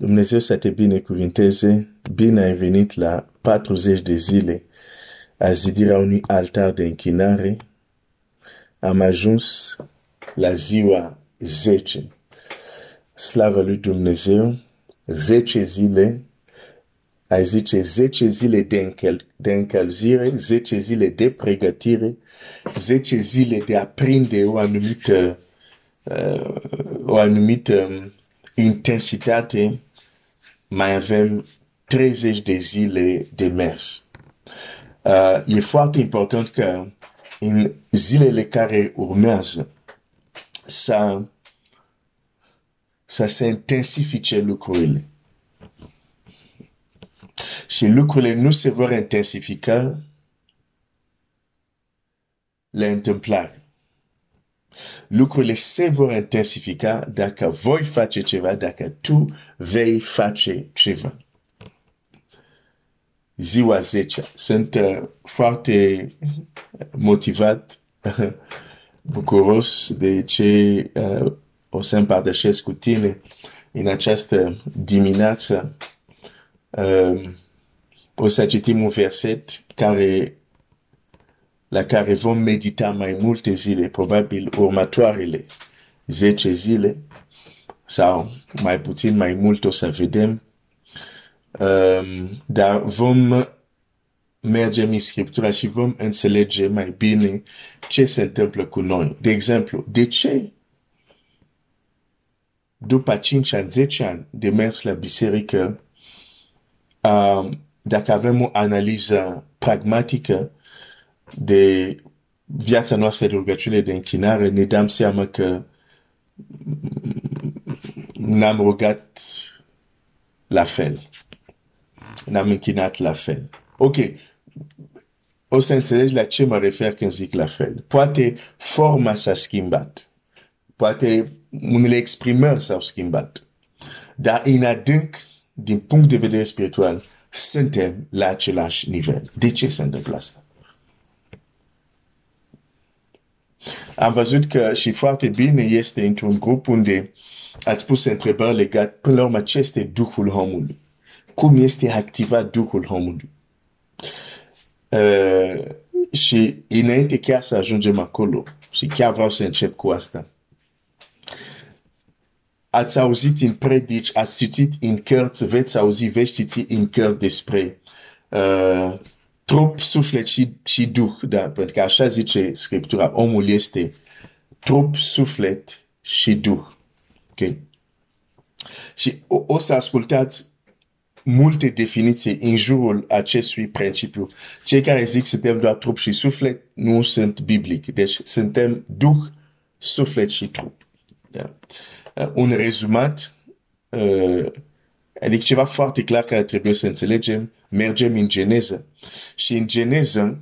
Dumnezeu să te binecuvinteze. Bine ai venit la 40 de zile a zidirea unui altar de închinare. Am ajuns la ziua 10. Slavă lui Dumnezeu! 10 zile, ai zice 10 zile de, încăl de încălzire, 10 zile de pregătire, 10 zile de a prinde o anumită, uh, o anumită intensitate mai avem 30 de zile de mers. Uh, e foarte important că în zilele care urmează să, să se intensifice lucrurile. Și lucrurile nu se vor intensifica la întâmplare. Lucrurile se vor intensifica dacă voi face ceva, dacă tu vei face ceva. Ziua 10. Sunt uh, foarte motivat, bucuros de ce uh, o să împărtășesc cu tine în această dimineață. Uh, o să citim un verset care la care vom medita mai multe zile, probabil următoarele 10 zile sau mai puțin mai mult o să vedem. Um, dar vom merge în Scriptura și vom înțelege mai bine ce se întâmplă cu noi. De exemplu, de ce după 5 ani, 10 ani de mers la biserică, um, dacă avem o analiză pragmatică, de viața noastră de rugăciune de închinare, ne dăm seama că n-am rugat la fel. N-am închinat la fel. Ok. O să înțelegi la ce mă refer când zic la fel. Poate forma s-a schimbat. Poate unele exprimări s-au schimbat. Dar în adânc, din punct de vedere spiritual, suntem la același nivel. De ce se întâmplă asta? Am văzut că și foarte bine este într-un grup unde ați pus întrebări legat până la urmă ce este Duhul omului. Cum este activat Duhul omului. Uh, și înainte chiar să ajungem acolo, și chiar vreau să încep cu asta. Ați auzit în predici, ați citit în cărți, veți auzi, veți citi în cărți despre uh, trup, suflet și, și duh, da, pentru că așa zice Scriptura, omul este trup, suflet și duh. Ok? Și o, o să ascultați multe definiții în jurul acestui principiu. Cei care zic că suntem doar trup și suflet nu sunt biblic. Deci suntem duh, suflet și trup. Da? Uh, un rezumat, uh, adică ceva foarte clar care trebuie să înțelegem, mergem în Geneză. Și în Geneză,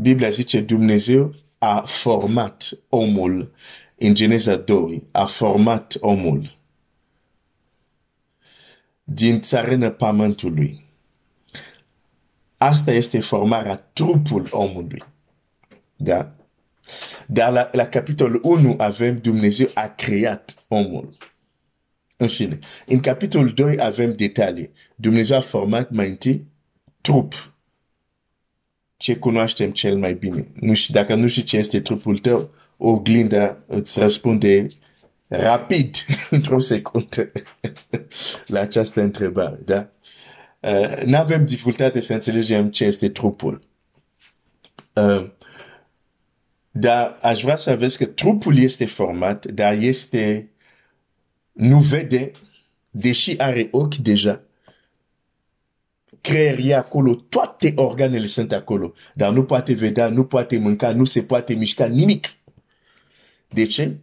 Biblia zice Dumnezeu a format omul. În Geneza 2, a format omul din țarână pământului. Asta este formarea trupul omului. Da? Dar la, la capitolul 1 avem Dumnezeu a creat omul. În fine, în capitolul 2 avem detalii. Dumnezeu a format mai întâi trup. Ce cunoaștem cel mai bine? Nu știu, dacă nu știi ce este trupul tău, oglinda îți răspunde rapid, într-o secundă, la această întrebare. Da? Uh, nu avem dificultate să înțelegem ce este trupul. Uh, dar aș vrea să vezi că trupul este format, dar este nu vede, deși are ochi deja, creierii e acolo, toate organele sunt acolo, dar nu poate vedea, nu poate mânca, nu se poate mișca nimic. De ce?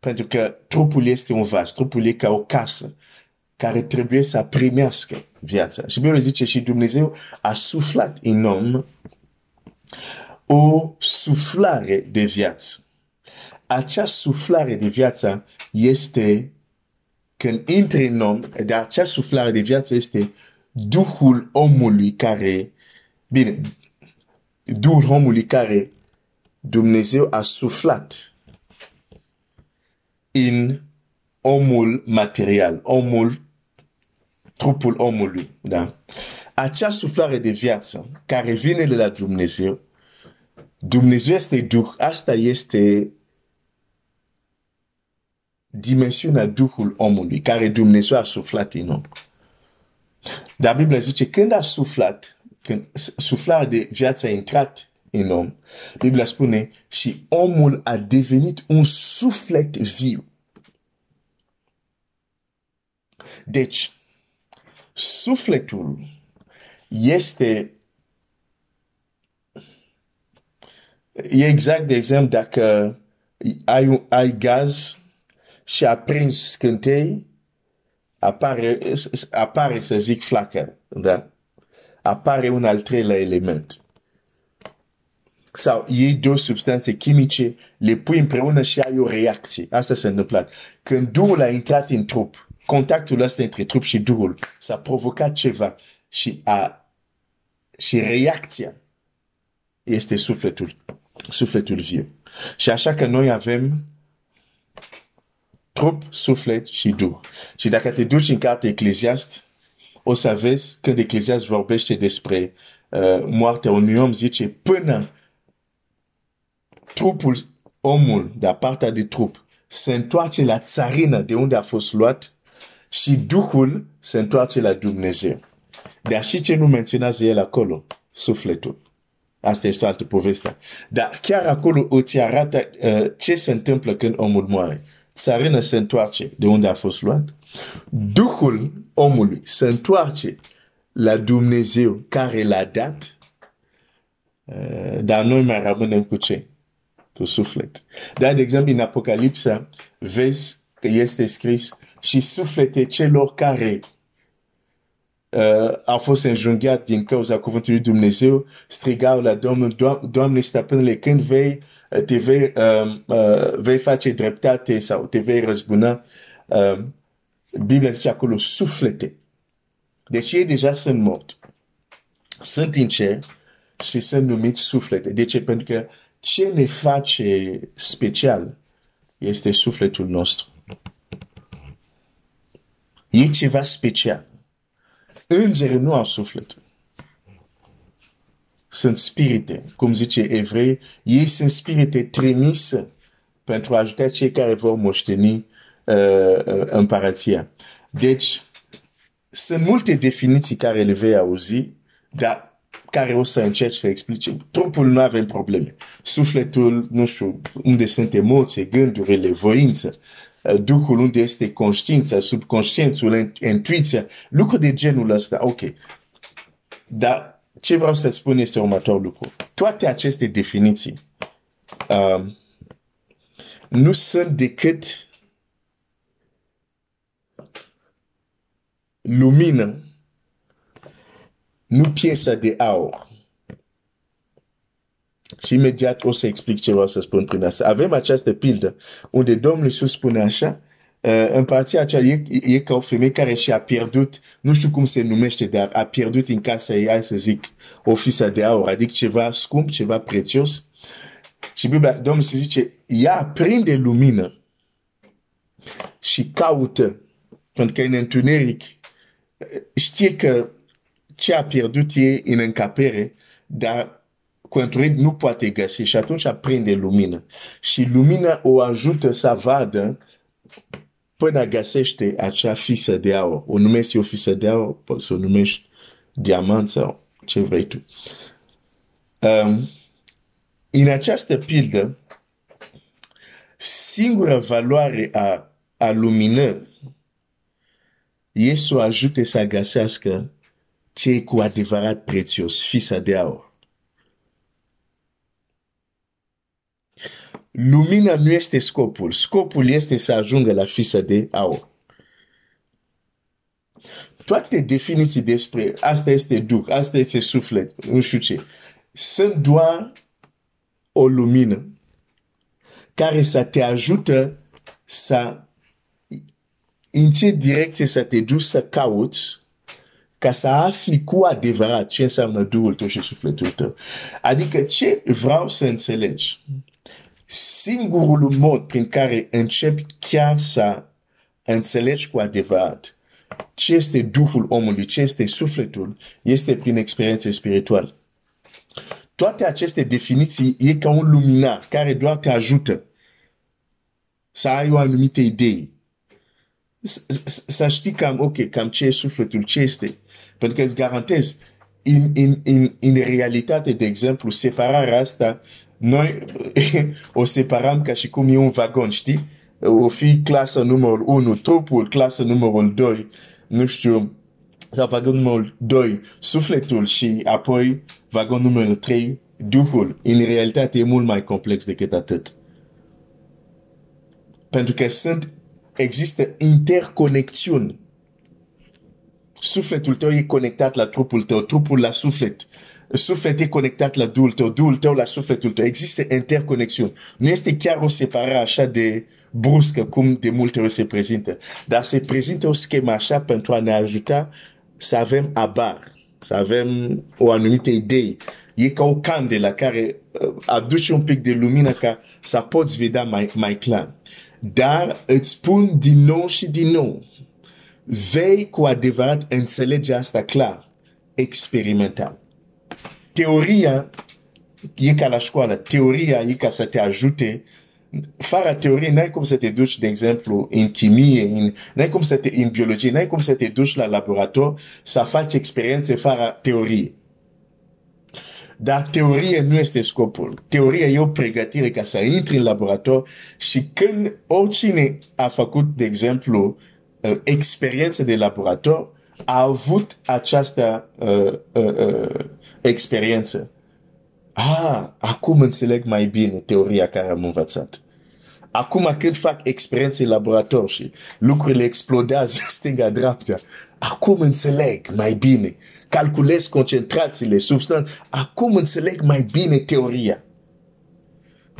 Pentru că trupul este un vas, trupul e ca o casă care trebuie să primească viața. Și Biblia zice și Dumnezeu a suflat în om o suflare de viață. Acea suflare de viață este când intri în om, de acea suflare de viață este Duhul omului care, bine, Duhul omului care Dumnezeu a suflat în omul material, omul, trupul omului, da? Acea suflare de viață care vine de la Dumnezeu, Dumnezeu este Duh, asta este dimensiunea Duhul omului, care Dumnezeu a suflat în om. Dar Biblia zice, când a suflat, când suflarea de viață a intrat în om, Biblia spune, și omul a devenit un suflet viu. Deci, sufletul este e exact de exemplu dacă ai, ai gaz și aprins scântei, apare, apare să zic flacăr, da? Apare un al treilea element. Sau iei două substanțe chimice, le pui împreună și ai o reacție. Asta s-a întâmplat. Când Duhul a intrat în trup, contactul ăsta între trup și Duhul s-a provocat ceva și a și reacția este sufletul, sufletul viu. Și așa că noi avem trup, suflet și duh. Și dacă te duci în cartea Ecleziast, o să vezi când Ecleziast vorbește despre uh, moartea unui om, zice până trupul omul, de partea de trup, se întoarce la țarină de unde a fost luat și Duhul se întoarce la Dumnezeu. Dar și ce nu menționează el acolo? Sufletul. Asta este o altă poveste. Dar chiar acolo îți arată uh, ce se întâmplă când omul moare țarână se întoarce de unde a fost luat, Duhul omului se întoarce la Dumnezeu care l-a dat, uh, dar noi mai rămânem cu ce? Cu suflet. Dar, de exemplu, în Apocalipsa, vezi că este scris și suflete celor care uh, au fost înjunghiat din cauza cuvântului Dumnezeu, strigau la Domnul, Doamne, stăpânele, când vei te vei, uh, uh, vei face dreptate sau te vei răzbuna. Uh, Biblia zice acolo suflete. Deci ei deja sunt morți. Sunt în cer și sunt numiți suflete. De ce? Pentru că ce ne face special este sufletul nostru. E ceva special. Îngerii nu au suflet sunt spirite, cum zice evrei, ei sunt spirite trimise pentru a ajuta cei care vor moșteni uh, uh, împărația. Deci, sunt multe definiții care le vei auzi, dar care o să încerci să explice. Trupul nu avem probleme. Sufletul, nu știu, unde sunt emoții, gândurile, voință, uh, Duhul unde este conștiința, subconștiențul, intuiția, lucruri de genul ăsta, ok. Dar ce vreau să spun este următorul lucru. Toate aceste definiții uh, nu sunt decât lumină, nu piesa de aur. Și imediat o să explic ce vreau să spun prin asta. Avem această pildă unde Domnul Iisus spune așa, uh, împărăția aceea e, e ca o femeie care și-a pierdut, nu știu cum se numește, dar a pierdut în casa ei, hai să zic, o fisă de aur, adică ceva scump, ceva prețios. Și Biblia, Domnul se zice, ea prinde lumină și caută, pentru că în întuneric știe că ce a pierdut e în încapere, dar cu întuneric nu poate găsi și atunci prinde lumină. Și lumina o ajută să vadă până găsește acea fisă de aur. O numești o fisă de aur, poți să o numești diamant sau ce vrei tu. Um, în această pildă, singura valoare a, a luminării e să o ajute să găsească ce e cu adevărat prețios, fisa de aur. Lumina nu este scopul. Scopul este să ajungă la fisa de aur. Toate definiții despre asta este duh, asta este suflet, nu știu ce, sunt doar o lumină care să te ajută să în ce direcție să te duci să cauți ca să afli cu adevărat ce înseamnă Duhul tău și sufletul tău. Adică ce vreau să înțelegi? Singurul mod prin care începi chiar să înțelegi cu adevărat ce este Duhul omului, ce este sufletul, este prin experiențe spirituale. Toate aceste definiții e ca un luminar care doar te ajută să ai o anumită idee. Să știi cam, ok, cam ce e sufletul, ce este. Pentru că îți garantez, în, în, în, în realitate, de exemplu, separarea asta, noi o separăm ca și cum e un vagon, știi? O fi clasa numărul 1, trupul, clasa numărul 2, nu știu, sau vagon numărul 2, sufletul și apoi vagon numărul 3, Duhul. În realitate e mult mai complex decât atât. Pentru că sunt, există interconexiuni. Sufletul tău e conectat la trupul tău, trupul la suflet. Sufletul e conectat la Duhul tău, Duhul tău la sufletul tău. Există interconexiuni. Nu este chiar o separare așa de bruscă cum de multe ori se prezintă. Dar se prezintă o schemă așa pentru a ne ajuta să avem abar, să avem o anumită idee. E ca o candelă care uh, aduce un pic de lumină ca să poți vedea mai, mai clar. Dar îți spun din nou și din nou, vei cu adevărat înțelege asta clar, experimental. Teoria e ca la școală, teoria e ca să te ajute fără teorie, n-ai cum să te duci, de exemplu, în chimie, în, n-ai cum să te, în biologie, n-ai cum să te duci la laborator să faci experiențe fără teorie. Dar teorie nu este scopul. Teoria e o pregătire ca să intri în laborator și când oricine a făcut, de exemplu, uh, experiențe de laborator, a avut această uh, uh, uh, experiență. Ah, acum înțeleg mai bine teoria care am învățat. Acum când fac experiențe în laborator și lucrurile explodează stânga-dreapta, acum înțeleg mai bine, calculez concentrațiile, substanțe, acum înțeleg mai bine teoria.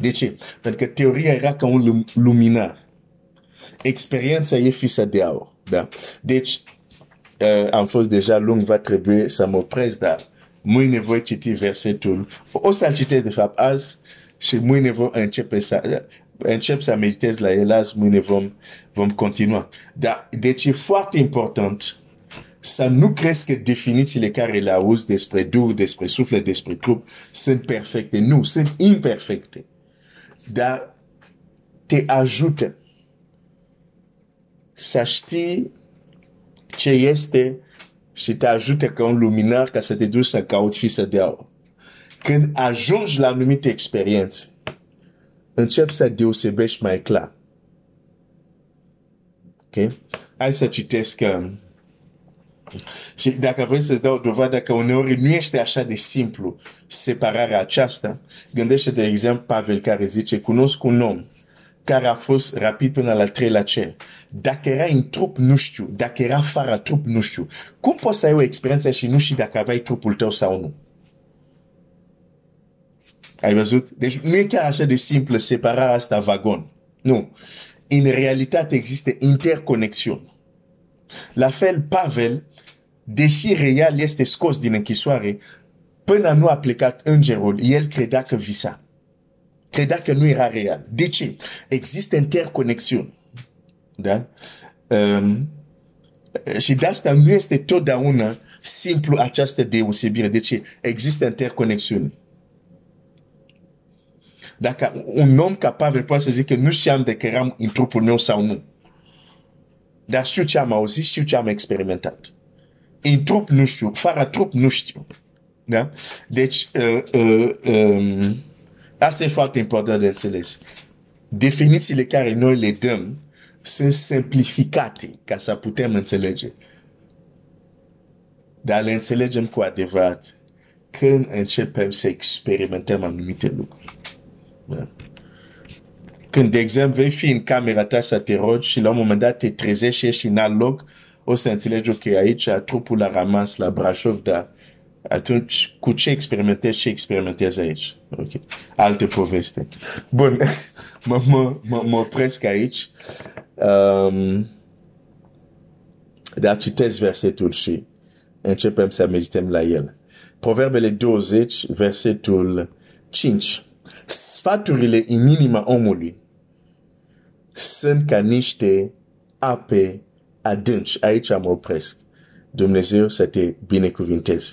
De ce? Pentru că teoria era ca un luminar. Experiența e fisa de aur. Da? Deci, uh, am fost deja lung, va trebui să mă opresc, dar mâine voi citi versetul. O să-l citesc, de fapt, azi și mâine voi începe să, încep să meditez la el, azi mâine vom, vom continua. Dar, deci e foarte important să nu crezi că definițiile care le auzi despre Duh, despre suflet, despre trup sunt perfecte. Nu, sunt imperfecte. Dar te ajută să știi ce este și te ajută ca un luminar ca să te duci să cauți fisă de aur. Când ajungi la anumite experiențe, începi să deosebești mai clar. Ok? Hai să citesc um, și dacă vrei să-ți dau dovadă că uneori nu este așa de simplu separarea aceasta, gândește de exemplu Pavel care zice, cunosc un om care a fost rapid până la treilea cer. Dacă era în trup, nu știu. Dacă era fără trup, nu știu. Cum poți să ai o experiență și nu știi dacă aveai trupul tău sau nu? Ai văzut? Deci nu e chiar așa de simplu separarea asta vagon. Nu. În realitate există interconexiuni. La fel, Pavel, deși real este scos din închisoare, până nu a plecat îngerul, el credea că visa. Credea că nu era real. De ce? Există interconexiuni. Da? Um, și de asta nu este totdeauna simplu această deosebire. De ce? Există interconexiuni. Dacă un om capabil poate să zică nu știam de că eram în trupul meu sau nu. Dar știu ce am auzit, știu ce am experimentat. În trup nu știu, fără trup nu știu. Da? Deci, uh, uh, um, asta e foarte important de înțeles. Definițiile care noi le dăm sunt simplificate ca să putem înțelege. Dar le înțelegem cu adevărat când începem să experimentăm anumite lucruri. Da. Când, de exemplu, vei fi în camera ta să te rogi și la un moment dat te trezești și ești în alt loc, o să înțelegi, ok, aici trupul a rămas la Brașov, dar atunci cu ce experimentezi, ce experimentezi aici? Ok. Alte poveste. Bun, mă, mă, mă, mă opresc aici. Um, dar citesc versetul și începem să medităm la el. Proverbele 20, versetul 5 sfaturile în inima omului sunt ca niște ape adânci. Aici mă opresc. Dumnezeu să te binecuvinteze.